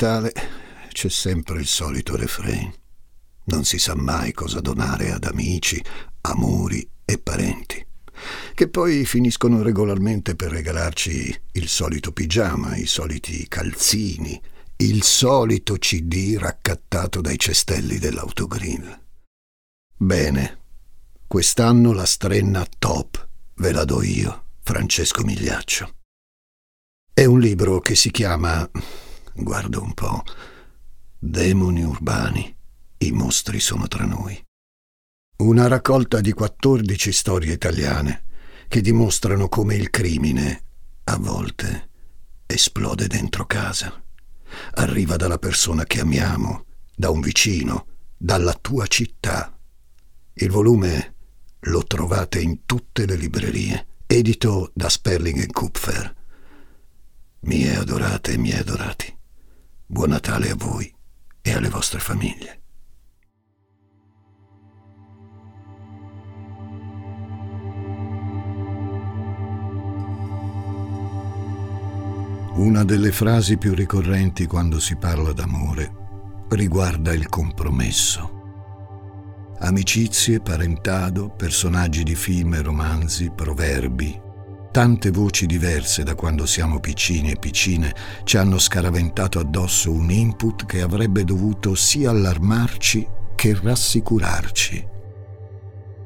Natale c'è sempre il solito refrain. Non si sa mai cosa donare ad amici, amori e parenti, che poi finiscono regolarmente per regalarci il solito pigiama, i soliti calzini, il solito CD raccattato dai cestelli dell'autogrill. Bene, quest'anno la strenna top ve la do io, Francesco Migliaccio. È un libro che si chiama, guarda un po', Demoni urbani, i mostri sono tra noi. Una raccolta di 14 storie italiane che dimostrano come il crimine, a volte, esplode dentro casa. Arriva dalla persona che amiamo, da un vicino, dalla tua città. Il volume lo trovate in tutte le librerie, edito da Sperling Kupfer. Mie adorate e miei adorati, buon Natale a voi e alle vostre famiglie. Una delle frasi più ricorrenti quando si parla d'amore riguarda il compromesso. Amicizie, parentado, personaggi di film e romanzi, proverbi, tante voci diverse da quando siamo piccini e piccine ci hanno scaraventato addosso un input che avrebbe dovuto sia allarmarci che rassicurarci.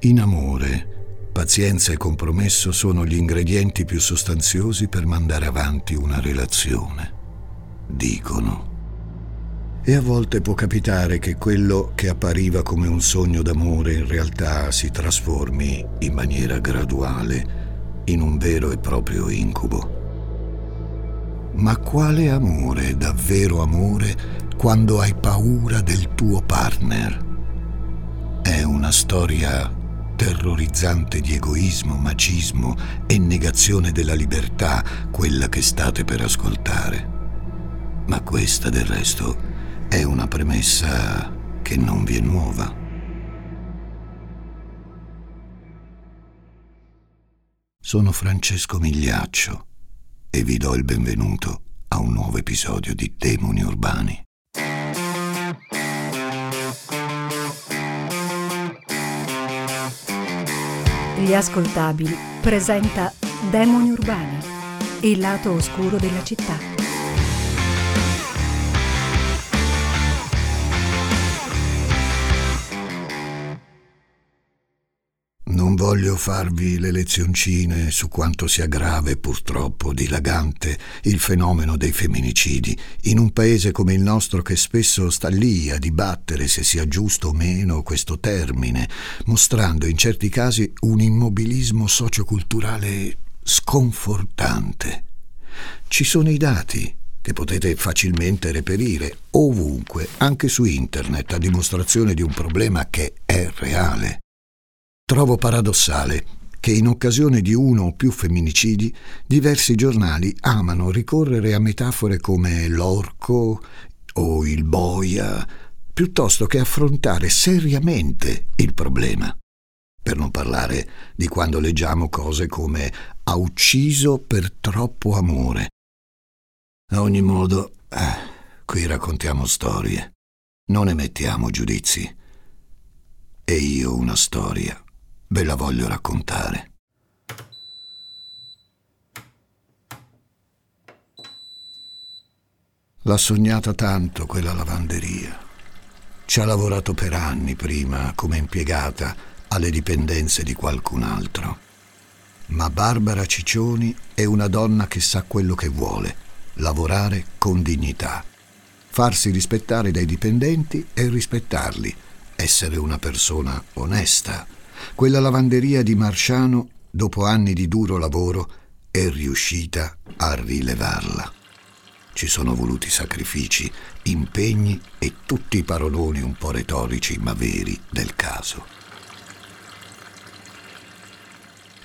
In amore, pazienza e compromesso sono gli ingredienti più sostanziosi per mandare avanti una relazione. Dicono. E a volte può capitare che quello che appariva come un sogno d'amore in realtà si trasformi in maniera graduale in un vero e proprio incubo. Ma quale amore, davvero amore, quando hai paura del tuo partner? È una storia terrorizzante di egoismo, macismo e negazione della libertà, quella che state per ascoltare. Ma questa, del resto, è una premessa che non vi è nuova. Sono Francesco Migliaccio e vi do il benvenuto a un nuovo episodio di Demoni Urbani. Gli ascoltabili presenta Demoni Urbani, il lato oscuro della città. Non voglio farvi le lezioncine su quanto sia grave, purtroppo dilagante, il fenomeno dei femminicidi, in un paese come il nostro che spesso sta lì a dibattere se sia giusto o meno questo termine, mostrando in certi casi un immobilismo socioculturale sconfortante. Ci sono i dati che potete facilmente reperire ovunque, anche su internet, a dimostrazione di un problema che è reale. Trovo paradossale che in occasione di uno o più femminicidi diversi giornali amano ricorrere a metafore come l'orco o il boia, piuttosto che affrontare seriamente il problema. Per non parlare di quando leggiamo cose come ha ucciso per troppo amore. A ogni modo, eh, qui raccontiamo storie, non emettiamo giudizi. E io una storia ve la voglio raccontare. L'ha sognata tanto quella lavanderia. Ci ha lavorato per anni prima come impiegata alle dipendenze di qualcun altro. Ma Barbara Ciccioni è una donna che sa quello che vuole, lavorare con dignità, farsi rispettare dai dipendenti e rispettarli, essere una persona onesta quella lavanderia di Marciano, dopo anni di duro lavoro, è riuscita a rilevarla. Ci sono voluti sacrifici, impegni e tutti i paroloni un po' retorici ma veri del caso.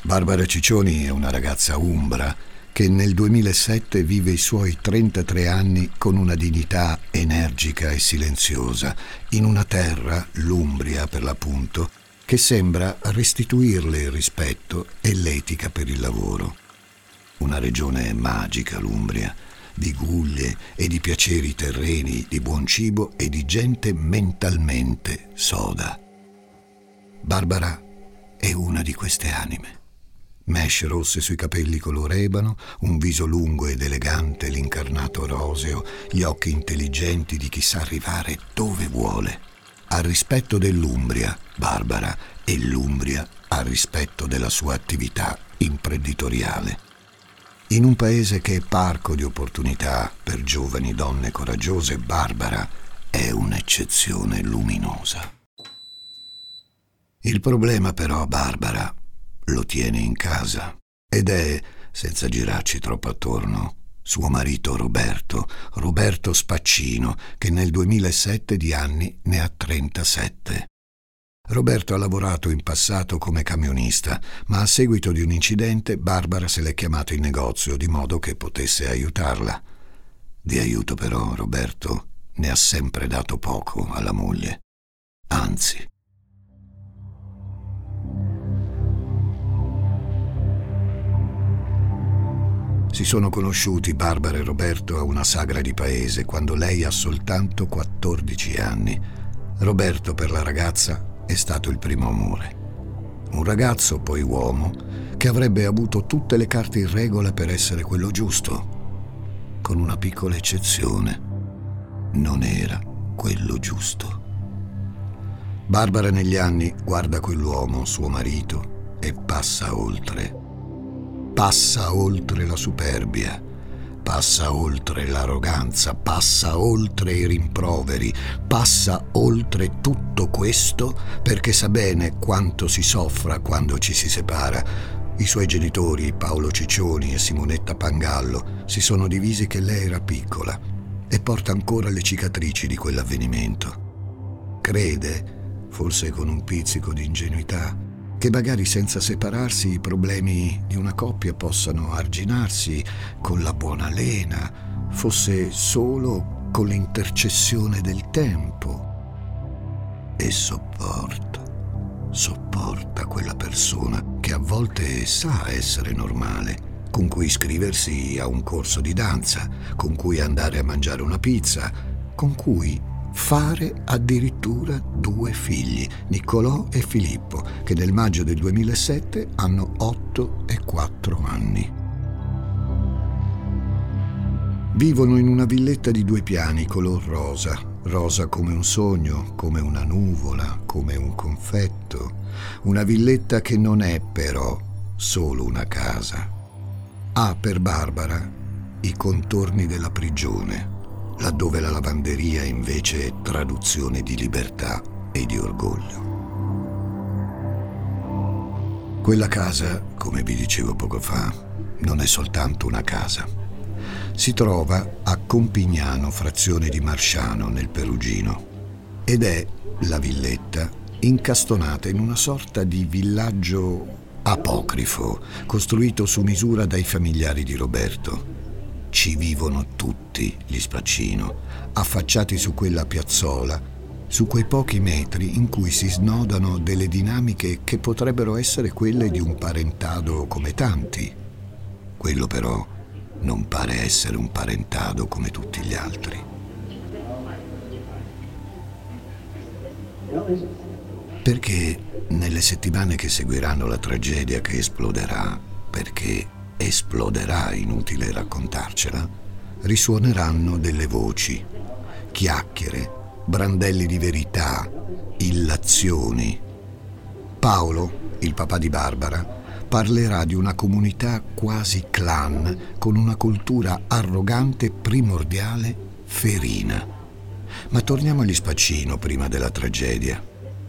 Barbara Ciccioni è una ragazza umbra che nel 2007 vive i suoi 33 anni con una dignità energica e silenziosa, in una terra, l'Umbria per l'appunto, che sembra restituirle il rispetto e l'etica per il lavoro. Una regione magica, l'Umbria, di guglie e di piaceri terreni, di buon cibo e di gente mentalmente soda. Barbara è una di queste anime. Mesh rosse sui capelli color ebano, un viso lungo ed elegante, l'incarnato roseo, gli occhi intelligenti di chi sa arrivare dove vuole. Al rispetto dell'Umbria, Barbara, e l'Umbria al rispetto della sua attività imprenditoriale. In un paese che è parco di opportunità per giovani donne coraggiose, Barbara è un'eccezione luminosa. Il problema però, Barbara, lo tiene in casa ed è, senza girarci troppo attorno, suo marito Roberto, Roberto Spaccino, che nel 2007 di anni ne ha 37. Roberto ha lavorato in passato come camionista, ma a seguito di un incidente Barbara se l'è chiamato in negozio di modo che potesse aiutarla. Di aiuto però Roberto ne ha sempre dato poco alla moglie. Anzi, Si sono conosciuti Barbara e Roberto a una sagra di paese quando lei ha soltanto 14 anni. Roberto per la ragazza è stato il primo amore. Un ragazzo, poi uomo, che avrebbe avuto tutte le carte in regola per essere quello giusto, con una piccola eccezione. Non era quello giusto. Barbara negli anni guarda quell'uomo, suo marito, e passa oltre passa oltre la superbia, passa oltre l'arroganza, passa oltre i rimproveri, passa oltre tutto questo perché sa bene quanto si soffra quando ci si separa. I suoi genitori, Paolo Ciccioni e Simonetta Pangallo, si sono divisi che lei era piccola e porta ancora le cicatrici di quell'avvenimento. Crede, forse con un pizzico di ingenuità, che magari senza separarsi i problemi di una coppia possano arginarsi con la buona lena, fosse solo con l'intercessione del tempo. E sopporta, sopporta quella persona che a volte sa essere normale, con cui iscriversi a un corso di danza, con cui andare a mangiare una pizza, con cui fare addirittura due figli, Niccolò e Filippo, che nel maggio del 2007 hanno 8 e 4 anni. Vivono in una villetta di due piani color rosa, rosa come un sogno, come una nuvola, come un confetto, una villetta che non è però solo una casa. Ha per Barbara i contorni della prigione laddove la lavanderia invece è traduzione di libertà e di orgoglio. Quella casa, come vi dicevo poco fa, non è soltanto una casa. Si trova a Compignano, frazione di Marsciano, nel Perugino, ed è la villetta incastonata in una sorta di villaggio apocrifo, costruito su misura dai familiari di Roberto ci vivono tutti gli Spaccino, affacciati su quella piazzola, su quei pochi metri in cui si snodano delle dinamiche che potrebbero essere quelle di un parentado come tanti. Quello però non pare essere un parentado come tutti gli altri. Perché nelle settimane che seguiranno la tragedia che esploderà, perché esploderà, inutile raccontarcela, risuoneranno delle voci, chiacchiere, brandelli di verità, illazioni. Paolo, il papà di Barbara, parlerà di una comunità quasi clan con una cultura arrogante, primordiale, ferina. Ma torniamo agli Spaccino prima della tragedia.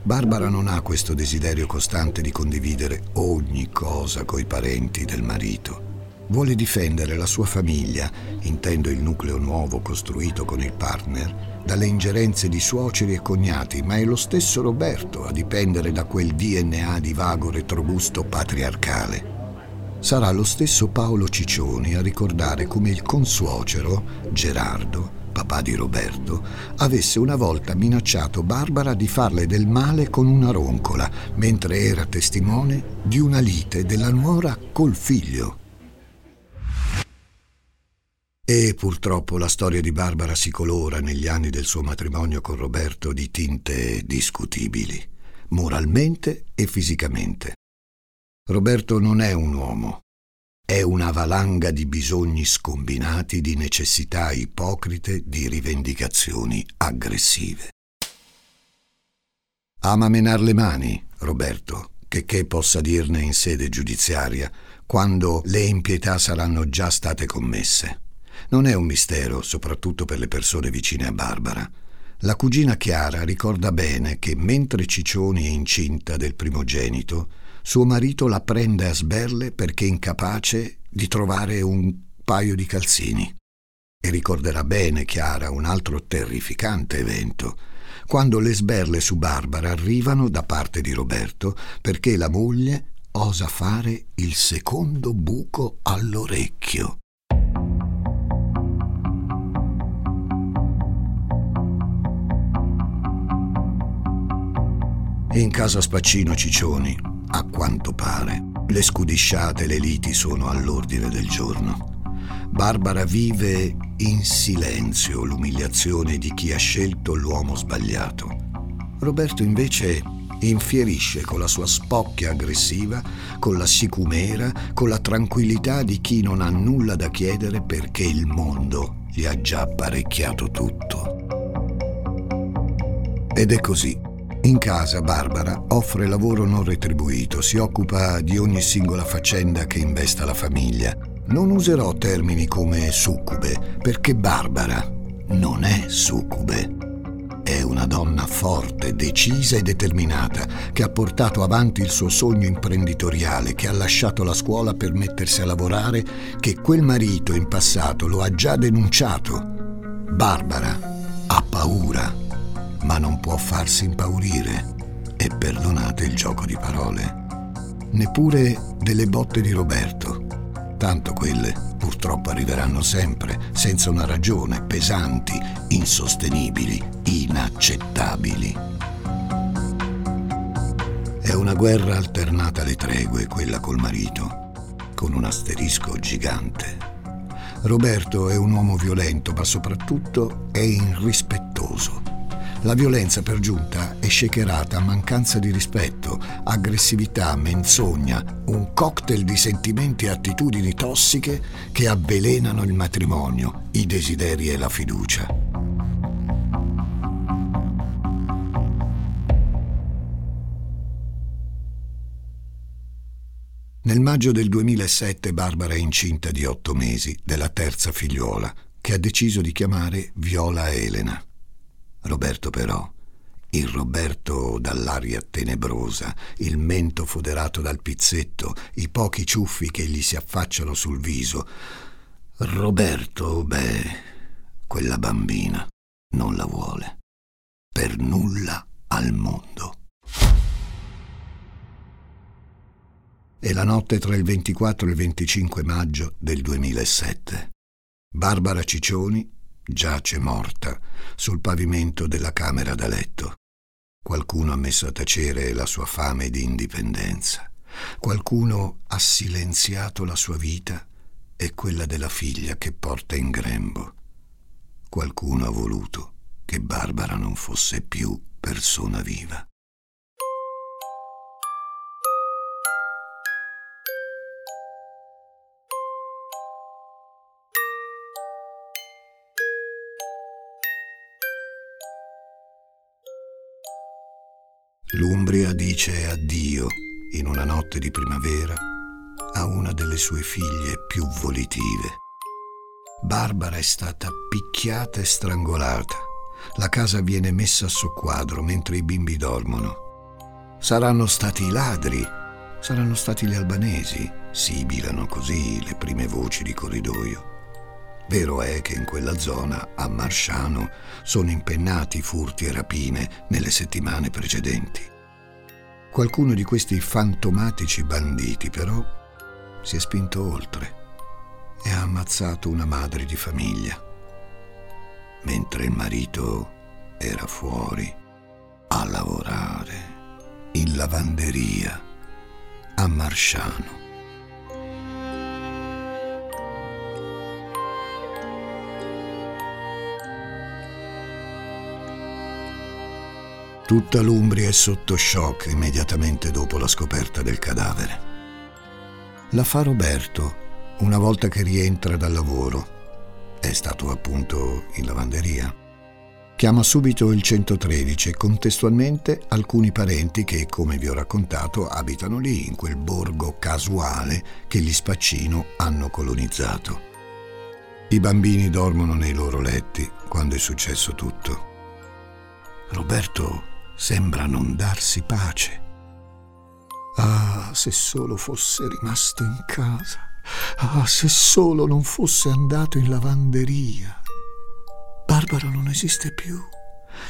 Barbara non ha questo desiderio costante di condividere ogni cosa coi parenti del marito. Vuole difendere la sua famiglia, intendo il nucleo nuovo costruito con il partner, dalle ingerenze di suoceri e cognati, ma è lo stesso Roberto a dipendere da quel DNA di vago retrogusto patriarcale. Sarà lo stesso Paolo Ciccioni a ricordare come il consuocero, Gerardo, papà di Roberto, avesse una volta minacciato Barbara di farle del male con una roncola, mentre era testimone di una lite della nuora col figlio. E purtroppo la storia di Barbara si colora negli anni del suo matrimonio con Roberto di tinte discutibili, moralmente e fisicamente. Roberto non è un uomo, è una valanga di bisogni scombinati, di necessità ipocrite, di rivendicazioni aggressive. Ama menar le mani, Roberto, che che possa dirne in sede giudiziaria, quando le impietà saranno già state commesse. Non è un mistero, soprattutto per le persone vicine a Barbara. La cugina Chiara ricorda bene che mentre Ciccioni è incinta del primogenito, suo marito la prende a sberle perché è incapace di trovare un paio di calzini. E ricorderà bene Chiara un altro terrificante evento, quando le sberle su Barbara arrivano da parte di Roberto perché la moglie osa fare il secondo buco all'orecchio. In casa Spaccino Ciccioni, a quanto pare, le scudisciate e le liti sono all'ordine del giorno. Barbara vive in silenzio l'umiliazione di chi ha scelto l'uomo sbagliato. Roberto invece infierisce con la sua spocchia aggressiva, con la sicumera, con la tranquillità di chi non ha nulla da chiedere perché il mondo gli ha già apparecchiato tutto. Ed è così in casa Barbara offre lavoro non retribuito, si occupa di ogni singola faccenda che investa la famiglia. Non userò termini come succube, perché Barbara non è succube. È una donna forte, decisa e determinata, che ha portato avanti il suo sogno imprenditoriale, che ha lasciato la scuola per mettersi a lavorare, che quel marito in passato lo ha già denunciato. Barbara ha paura ma non può farsi impaurire. E perdonate il gioco di parole. Neppure delle botte di Roberto. Tanto quelle purtroppo arriveranno sempre, senza una ragione, pesanti, insostenibili, inaccettabili. È una guerra alternata alle tregue, quella col marito, con un asterisco gigante. Roberto è un uomo violento, ma soprattutto è irrispettoso la violenza per giunta è shakerata a mancanza di rispetto, aggressività, menzogna, un cocktail di sentimenti e attitudini tossiche che avvelenano il matrimonio, i desideri e la fiducia. Nel maggio del 2007 Barbara è incinta di otto mesi della terza figliuola, che ha deciso di chiamare Viola Elena. Roberto però, il Roberto dall'aria tenebrosa, il mento foderato dal pizzetto, i pochi ciuffi che gli si affacciano sul viso. Roberto, beh, quella bambina non la vuole. Per nulla al mondo. È la notte tra il 24 e il 25 maggio del 2007. Barbara Ciccioni giace morta sul pavimento della camera da letto. Qualcuno ha messo a tacere la sua fame di indipendenza. Qualcuno ha silenziato la sua vita e quella della figlia che porta in grembo. Qualcuno ha voluto che Barbara non fosse più persona viva. L'Umbria dice addio in una notte di primavera a una delle sue figlie più volitive. Barbara è stata picchiata e strangolata. La casa viene messa a soqquadro mentre i bimbi dormono. Saranno stati i ladri, saranno stati gli albanesi, sibilano così le prime voci di corridoio. Vero è che in quella zona, a Marsciano, sono impennati furti e rapine nelle settimane precedenti. Qualcuno di questi fantomatici banditi, però, si è spinto oltre e ha ammazzato una madre di famiglia, mentre il marito era fuori a lavorare in lavanderia a Marsciano. Tutta l'Umbria è sotto shock immediatamente dopo la scoperta del cadavere. La fa Roberto una volta che rientra dal lavoro. È stato appunto in lavanderia. Chiama subito il 113 e contestualmente alcuni parenti che, come vi ho raccontato, abitano lì, in quel borgo casuale che gli Spaccino hanno colonizzato. I bambini dormono nei loro letti quando è successo tutto. Roberto sembra non darsi pace. Ah, se solo fosse rimasto in casa. Ah, se solo non fosse andato in lavanderia. Barbara non esiste più.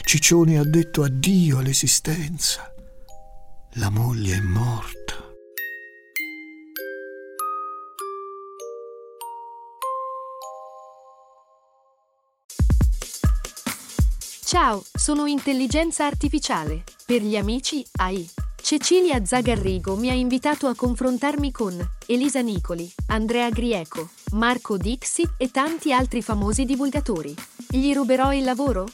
Ciccioni ha detto addio all'esistenza. La moglie è morta. Ciao, sono intelligenza artificiale. Per gli amici AI. Cecilia Zagarrigo mi ha invitato a confrontarmi con Elisa Nicoli, Andrea Grieco, Marco Dixi e tanti altri famosi divulgatori. Gli ruberò il lavoro?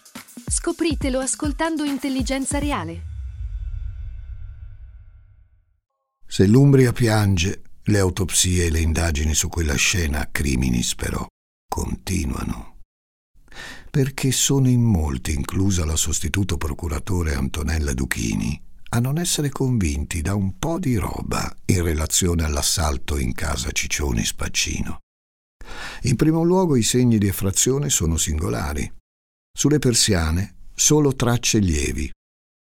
Scopritelo ascoltando Intelligenza Reale. Se l'Umbria piange, le autopsie e le indagini su quella scena criminis però continuano. Perché sono in molti, inclusa la sostituto procuratore Antonella Duchini, a non essere convinti da un po' di roba in relazione all'assalto in casa Ciccioni Spaccino. In primo luogo i segni di effrazione sono singolari. Sulle persiane solo tracce lievi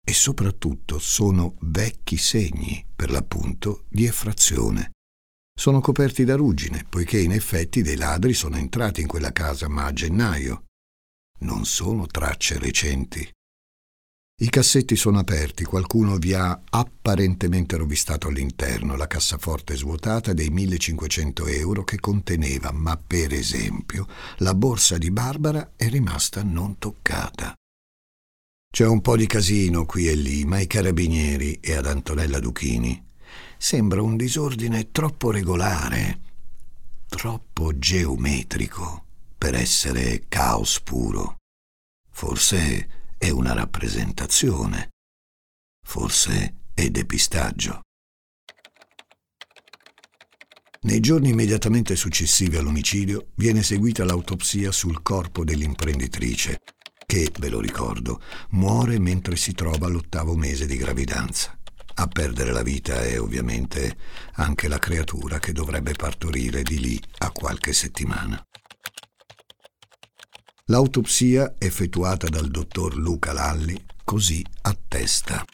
e soprattutto sono vecchi segni, per l'appunto, di effrazione. Sono coperti da ruggine, poiché in effetti dei ladri sono entrati in quella casa ma a gennaio. Non sono tracce recenti. I cassetti sono aperti, qualcuno vi ha apparentemente rovistato all'interno, la cassaforte svuotata dei 1500 euro che conteneva, ma per esempio, la borsa di Barbara è rimasta non toccata. C'è un po' di casino qui e lì, ma ai carabinieri e ad Antonella Duchini sembra un disordine troppo regolare, troppo geometrico per essere caos puro. Forse è una rappresentazione. Forse è depistaggio. Nei giorni immediatamente successivi all'omicidio viene eseguita l'autopsia sul corpo dell'imprenditrice, che, ve lo ricordo, muore mentre si trova all'ottavo mese di gravidanza. A perdere la vita è ovviamente anche la creatura che dovrebbe partorire di lì a qualche settimana. L'autopsia effettuata dal dottor Luca Lalli così attesta.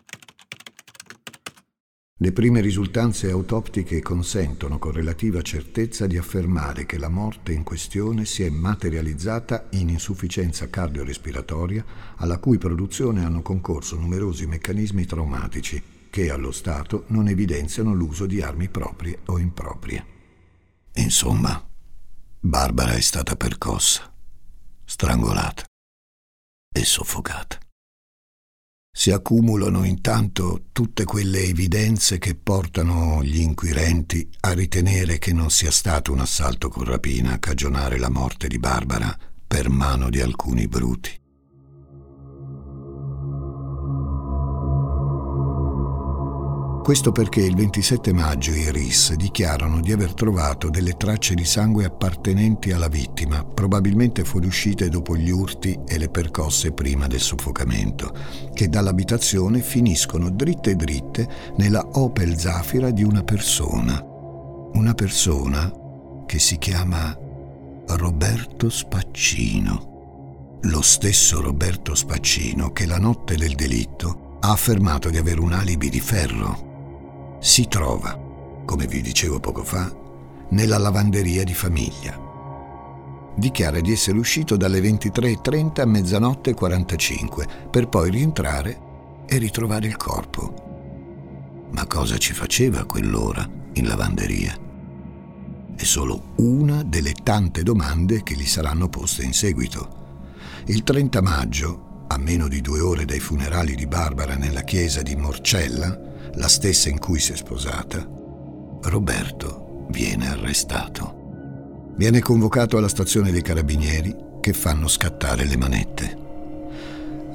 Le prime risultanze autoptiche consentono con relativa certezza di affermare che la morte in questione si è materializzata in insufficienza cardiorespiratoria alla cui produzione hanno concorso numerosi meccanismi traumatici che allo Stato non evidenziano l'uso di armi proprie o improprie. Insomma, Barbara è stata percossa strangolata e soffocata. Si accumulano intanto tutte quelle evidenze che portano gli inquirenti a ritenere che non sia stato un assalto con rapina a cagionare la morte di Barbara per mano di alcuni bruti. Questo perché il 27 maggio i RIS dichiarano di aver trovato delle tracce di sangue appartenenti alla vittima, probabilmente fuoriuscite dopo gli urti e le percosse prima del soffocamento, che dall'abitazione finiscono dritte dritte nella Opel Zafira di una persona. Una persona che si chiama Roberto Spaccino. Lo stesso Roberto Spaccino che la notte del delitto ha affermato di avere un alibi di ferro si trova, come vi dicevo poco fa, nella lavanderia di famiglia. Dichiara di essere uscito dalle 23.30 a mezzanotte 45 per poi rientrare e ritrovare il corpo. Ma cosa ci faceva a quell'ora in lavanderia? È solo una delle tante domande che gli saranno poste in seguito. Il 30 maggio, a meno di due ore dai funerali di Barbara nella chiesa di Morcella, la stessa in cui si è sposata, Roberto viene arrestato. Viene convocato alla stazione dei carabinieri che fanno scattare le manette.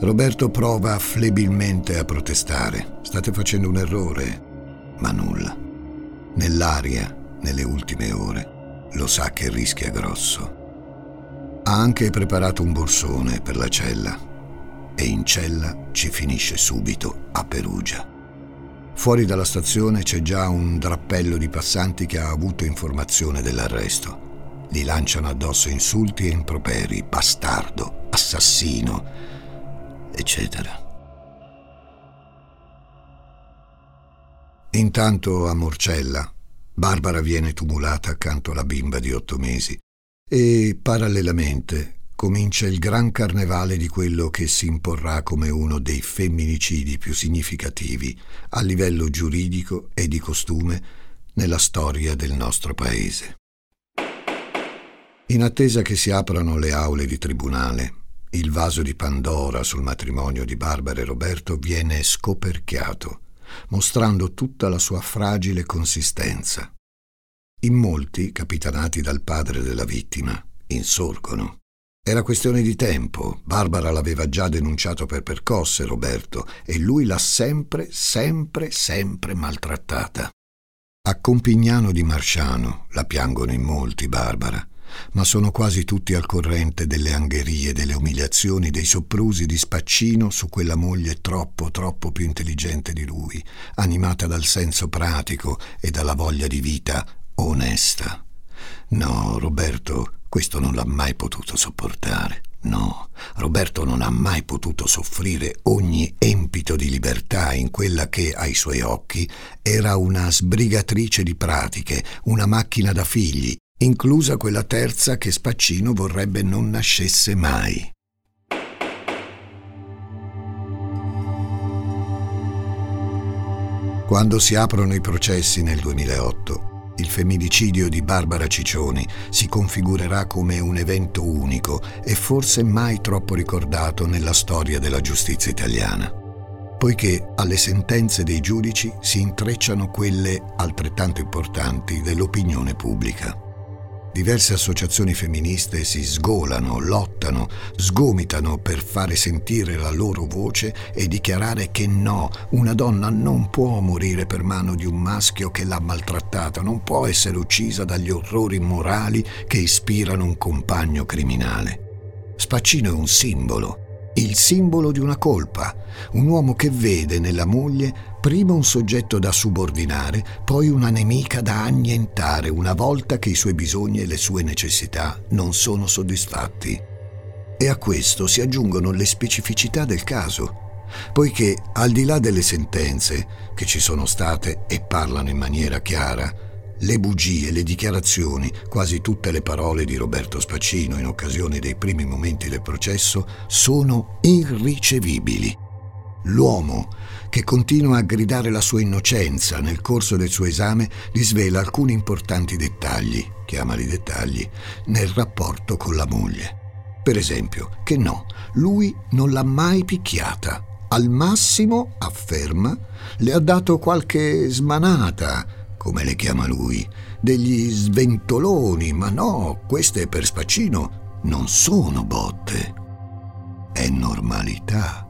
Roberto prova flebilmente a protestare. State facendo un errore, ma nulla. Nell'aria, nelle ultime ore, lo sa che rischia grosso. Ha anche preparato un borsone per la cella e in cella ci finisce subito a Perugia. Fuori dalla stazione c'è già un drappello di passanti che ha avuto informazione dell'arresto. Gli lanciano addosso insulti e improperi, bastardo, assassino, eccetera. Intanto a Morcella, Barbara viene tumulata accanto alla bimba di otto mesi e parallelamente comincia il gran carnevale di quello che si imporrà come uno dei femminicidi più significativi a livello giuridico e di costume nella storia del nostro paese. In attesa che si aprano le aule di tribunale, il vaso di Pandora sul matrimonio di Barbara e Roberto viene scoperchiato, mostrando tutta la sua fragile consistenza. In molti, capitanati dal padre della vittima, insorgono. Era questione di tempo. Barbara l'aveva già denunciato per percosse Roberto e lui l'ha sempre, sempre, sempre maltrattata. A Compignano di Marsciano la piangono in molti, Barbara, ma sono quasi tutti al corrente delle angherie, delle umiliazioni, dei soprusi di spaccino su quella moglie troppo, troppo più intelligente di lui, animata dal senso pratico e dalla voglia di vita onesta. No, Roberto questo non l'ha mai potuto sopportare. No, Roberto non ha mai potuto soffrire ogni empito di libertà in quella che, ai suoi occhi, era una sbrigatrice di pratiche, una macchina da figli, inclusa quella terza che Spaccino vorrebbe non nascesse mai. Quando si aprono i processi nel 2008, il femminicidio di Barbara Ciccioni si configurerà come un evento unico e forse mai troppo ricordato nella storia della giustizia italiana, poiché alle sentenze dei giudici si intrecciano quelle altrettanto importanti dell'opinione pubblica. Diverse associazioni femministe si sgolano, lottano, sgomitano per fare sentire la loro voce e dichiarare che no, una donna non può morire per mano di un maschio che l'ha maltrattata, non può essere uccisa dagli orrori morali che ispirano un compagno criminale. Spaccino è un simbolo, il simbolo di una colpa, un uomo che vede nella moglie prima un soggetto da subordinare, poi una nemica da annientare una volta che i suoi bisogni e le sue necessità non sono soddisfatti. E a questo si aggiungono le specificità del caso, poiché al di là delle sentenze, che ci sono state e parlano in maniera chiara, le bugie, le dichiarazioni, quasi tutte le parole di Roberto Spaccino in occasione dei primi momenti del processo sono irricevibili. L'uomo, che continua a gridare la sua innocenza nel corso del suo esame, disvela alcuni importanti dettagli, chiamali dettagli, nel rapporto con la moglie. Per esempio, che no, lui non l'ha mai picchiata. Al massimo, afferma, le ha dato qualche smanata, come le chiama lui, degli sventoloni, ma no, queste per Spaccino non sono botte. È normalità.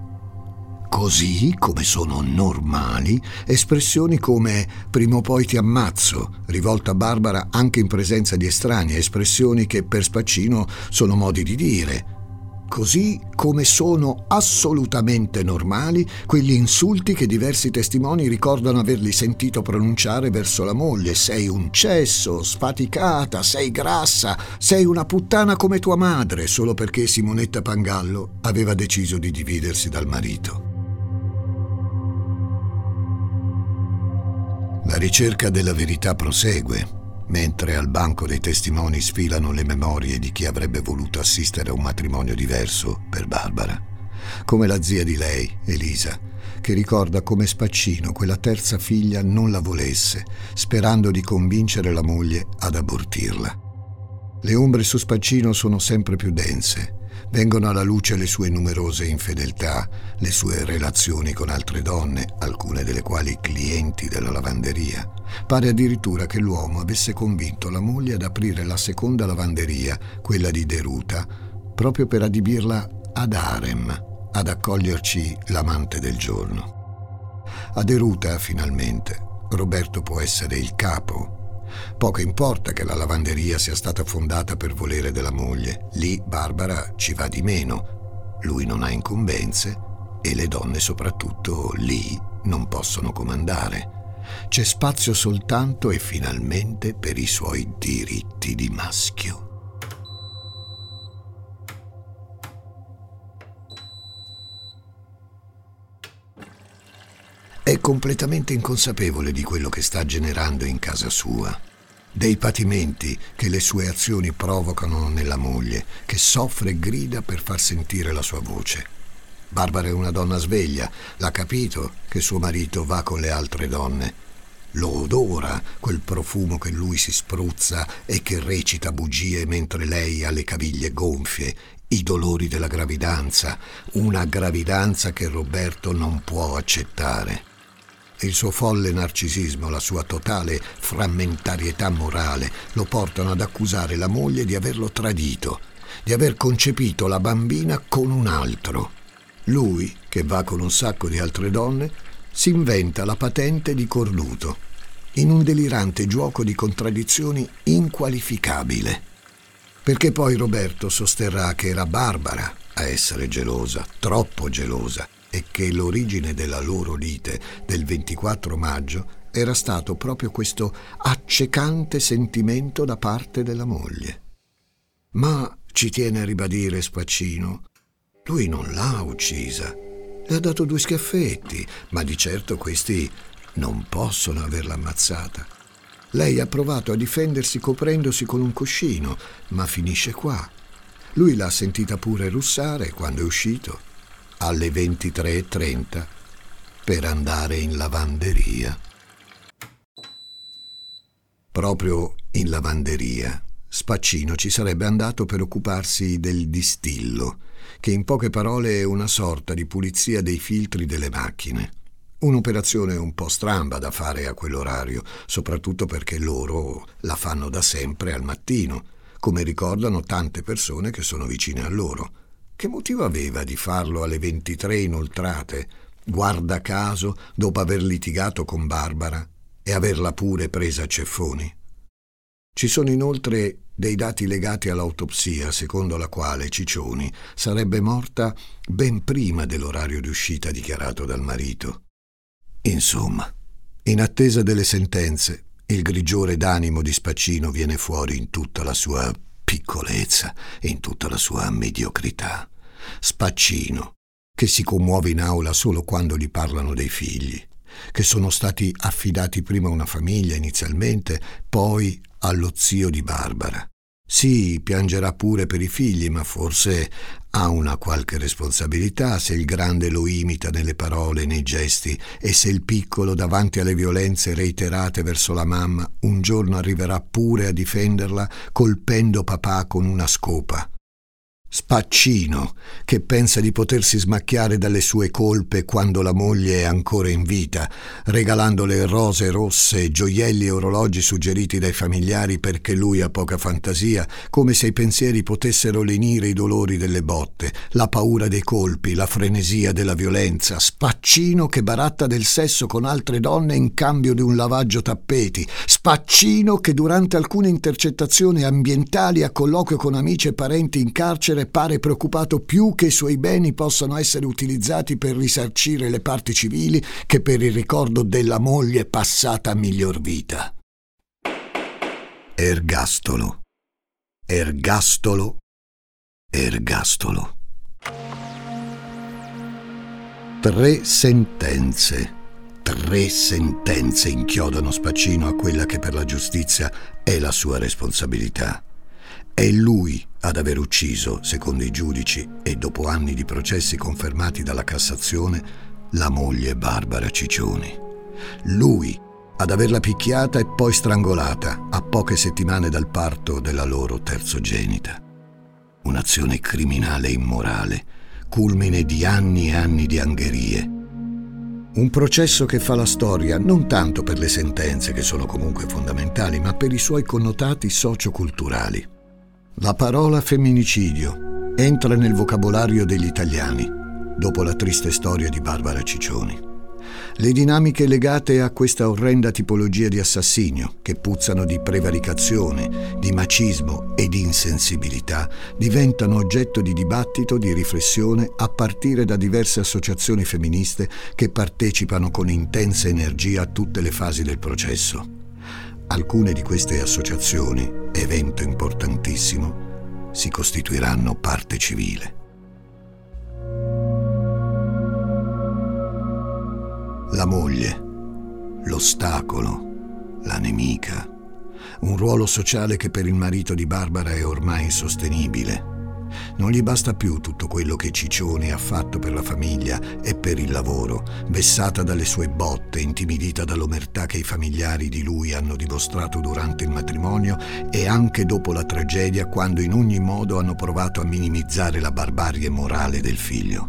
Così come sono normali espressioni come prima o poi ti ammazzo, rivolta a Barbara anche in presenza di estranei, espressioni che per Spaccino sono modi di dire, così come sono assolutamente normali quegli insulti che diversi testimoni ricordano averli sentito pronunciare verso la moglie. Sei un cesso, sfaticata, sei grassa, sei una puttana come tua madre, solo perché Simonetta Pangallo aveva deciso di dividersi dal marito. La ricerca della verità prosegue mentre al banco dei testimoni sfilano le memorie di chi avrebbe voluto assistere a un matrimonio diverso per Barbara, come la zia di lei, Elisa, che ricorda come Spaccino quella terza figlia non la volesse, sperando di convincere la moglie ad abortirla. Le ombre su Spaccino sono sempre più dense vengono alla luce le sue numerose infedeltà, le sue relazioni con altre donne, alcune delle quali clienti della lavanderia. Pare addirittura che l'uomo avesse convinto la moglie ad aprire la seconda lavanderia, quella di Deruta, proprio per adibirla ad harem, ad accoglierci l'amante del giorno. A Deruta, finalmente, Roberto può essere il capo. Poco importa che la lavanderia sia stata fondata per volere della moglie, lì Barbara ci va di meno. Lui non ha incombenze e le donne soprattutto lì non possono comandare. C'è spazio soltanto e finalmente per i suoi diritti di maschio. Completamente inconsapevole di quello che sta generando in casa sua, dei patimenti che le sue azioni provocano nella moglie, che soffre e grida per far sentire la sua voce. Barbara è una donna sveglia, l'ha capito che suo marito va con le altre donne. Lo odora quel profumo che lui si spruzza e che recita bugie mentre lei ha le caviglie gonfie, i dolori della gravidanza, una gravidanza che Roberto non può accettare. Il suo folle narcisismo, la sua totale frammentarietà morale lo portano ad accusare la moglie di averlo tradito, di aver concepito la bambina con un altro. Lui, che va con un sacco di altre donne, si inventa la patente di cornuto, in un delirante gioco di contraddizioni inqualificabile. Perché poi Roberto sosterrà che era Barbara a essere gelosa, troppo gelosa, e che l'origine della loro lite del 24 maggio era stato proprio questo accecante sentimento da parte della moglie. Ma ci tiene a ribadire Spaccino lui non l'ha uccisa. Le ha dato due schiaffetti, ma di certo questi non possono averla ammazzata. Lei ha provato a difendersi coprendosi con un cuscino, ma finisce qua. Lui l'ha sentita pure russare quando è uscito, alle 23.30, per andare in lavanderia. Proprio in lavanderia, Spaccino ci sarebbe andato per occuparsi del distillo che in poche parole è una sorta di pulizia dei filtri delle macchine. Un'operazione un po' stramba da fare a quell'orario, soprattutto perché loro la fanno da sempre al mattino, come ricordano tante persone che sono vicine a loro. Che motivo aveva di farlo alle 23 inoltrate, guarda caso, dopo aver litigato con Barbara e averla pure presa a ceffoni? Ci sono inoltre dei dati legati all'autopsia, secondo la quale Ciccioni sarebbe morta ben prima dell'orario di uscita dichiarato dal marito. Insomma, in attesa delle sentenze, il grigiore d'animo di Spaccino viene fuori in tutta la sua piccolezza e in tutta la sua mediocrità. Spaccino, che si commuove in aula solo quando gli parlano dei figli, che sono stati affidati prima a una famiglia inizialmente, poi allo zio di Barbara. Sì, piangerà pure per i figli, ma forse ha una qualche responsabilità se il grande lo imita nelle parole e nei gesti e se il piccolo, davanti alle violenze reiterate verso la mamma, un giorno arriverà pure a difenderla colpendo papà con una scopa spaccino, che pensa di potersi smacchiare dalle sue colpe quando la moglie è ancora in vita, regalandole rose rosse, gioielli e orologi suggeriti dai familiari perché lui ha poca fantasia, come se i pensieri potessero lenire i dolori delle botte, la paura dei colpi, la frenesia della violenza, spaccino che baratta del sesso con altre donne in cambio di un lavaggio tappeti, spaccino che durante alcune intercettazioni ambientali a colloquio con amici e parenti in carcere pare preoccupato più che i suoi beni possano essere utilizzati per risarcire le parti civili che per il ricordo della moglie passata a miglior vita. Ergastolo. Ergastolo. Ergastolo. Tre sentenze. Tre sentenze inchiodano Spaccino a quella che per la giustizia è la sua responsabilità. È lui ad aver ucciso, secondo i giudici e dopo anni di processi confermati dalla Cassazione, la moglie Barbara Ciccioni. Lui ad averla picchiata e poi strangolata a poche settimane dal parto della loro terzogenita. Un'azione criminale e immorale, culmine di anni e anni di angherie. Un processo che fa la storia non tanto per le sentenze, che sono comunque fondamentali, ma per i suoi connotati socioculturali. La parola femminicidio entra nel vocabolario degli italiani dopo la triste storia di Barbara Ciccioni. Le dinamiche legate a questa orrenda tipologia di assassinio, che puzzano di prevaricazione, di macismo e di insensibilità, diventano oggetto di dibattito, di riflessione a partire da diverse associazioni femministe che partecipano con intensa energia a tutte le fasi del processo. Alcune di queste associazioni, evento importantissimo, si costituiranno parte civile. la moglie, l'ostacolo, la nemica, un ruolo sociale che per il marito di Barbara è ormai insostenibile. Non gli basta più tutto quello che Ciccione ha fatto per la famiglia e per il lavoro, vessata dalle sue botte, intimidita dall'omertà che i familiari di lui hanno dimostrato durante il matrimonio e anche dopo la tragedia quando in ogni modo hanno provato a minimizzare la barbarie morale del figlio.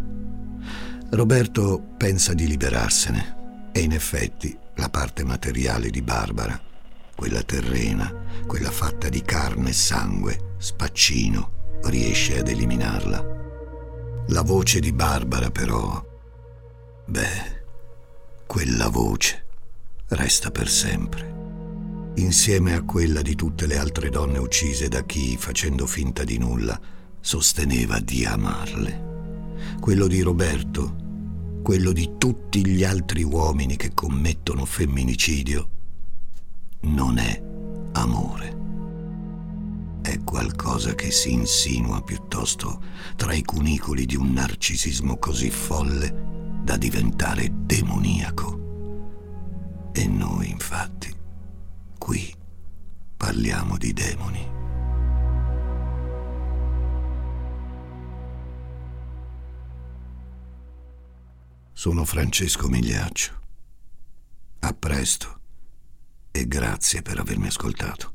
Roberto pensa di liberarsene e in effetti la parte materiale di Barbara, quella terrena, quella fatta di carne e sangue, spaccino, riesce ad eliminarla. La voce di Barbara però, beh, quella voce resta per sempre, insieme a quella di tutte le altre donne uccise da chi, facendo finta di nulla, sosteneva di amarle quello di Roberto, quello di tutti gli altri uomini che commettono femminicidio, non è amore. È qualcosa che si insinua piuttosto tra i cunicoli di un narcisismo così folle da diventare demoniaco. E noi, infatti, qui parliamo di demoni. Sono Francesco Migliaccio. A presto e grazie per avermi ascoltato.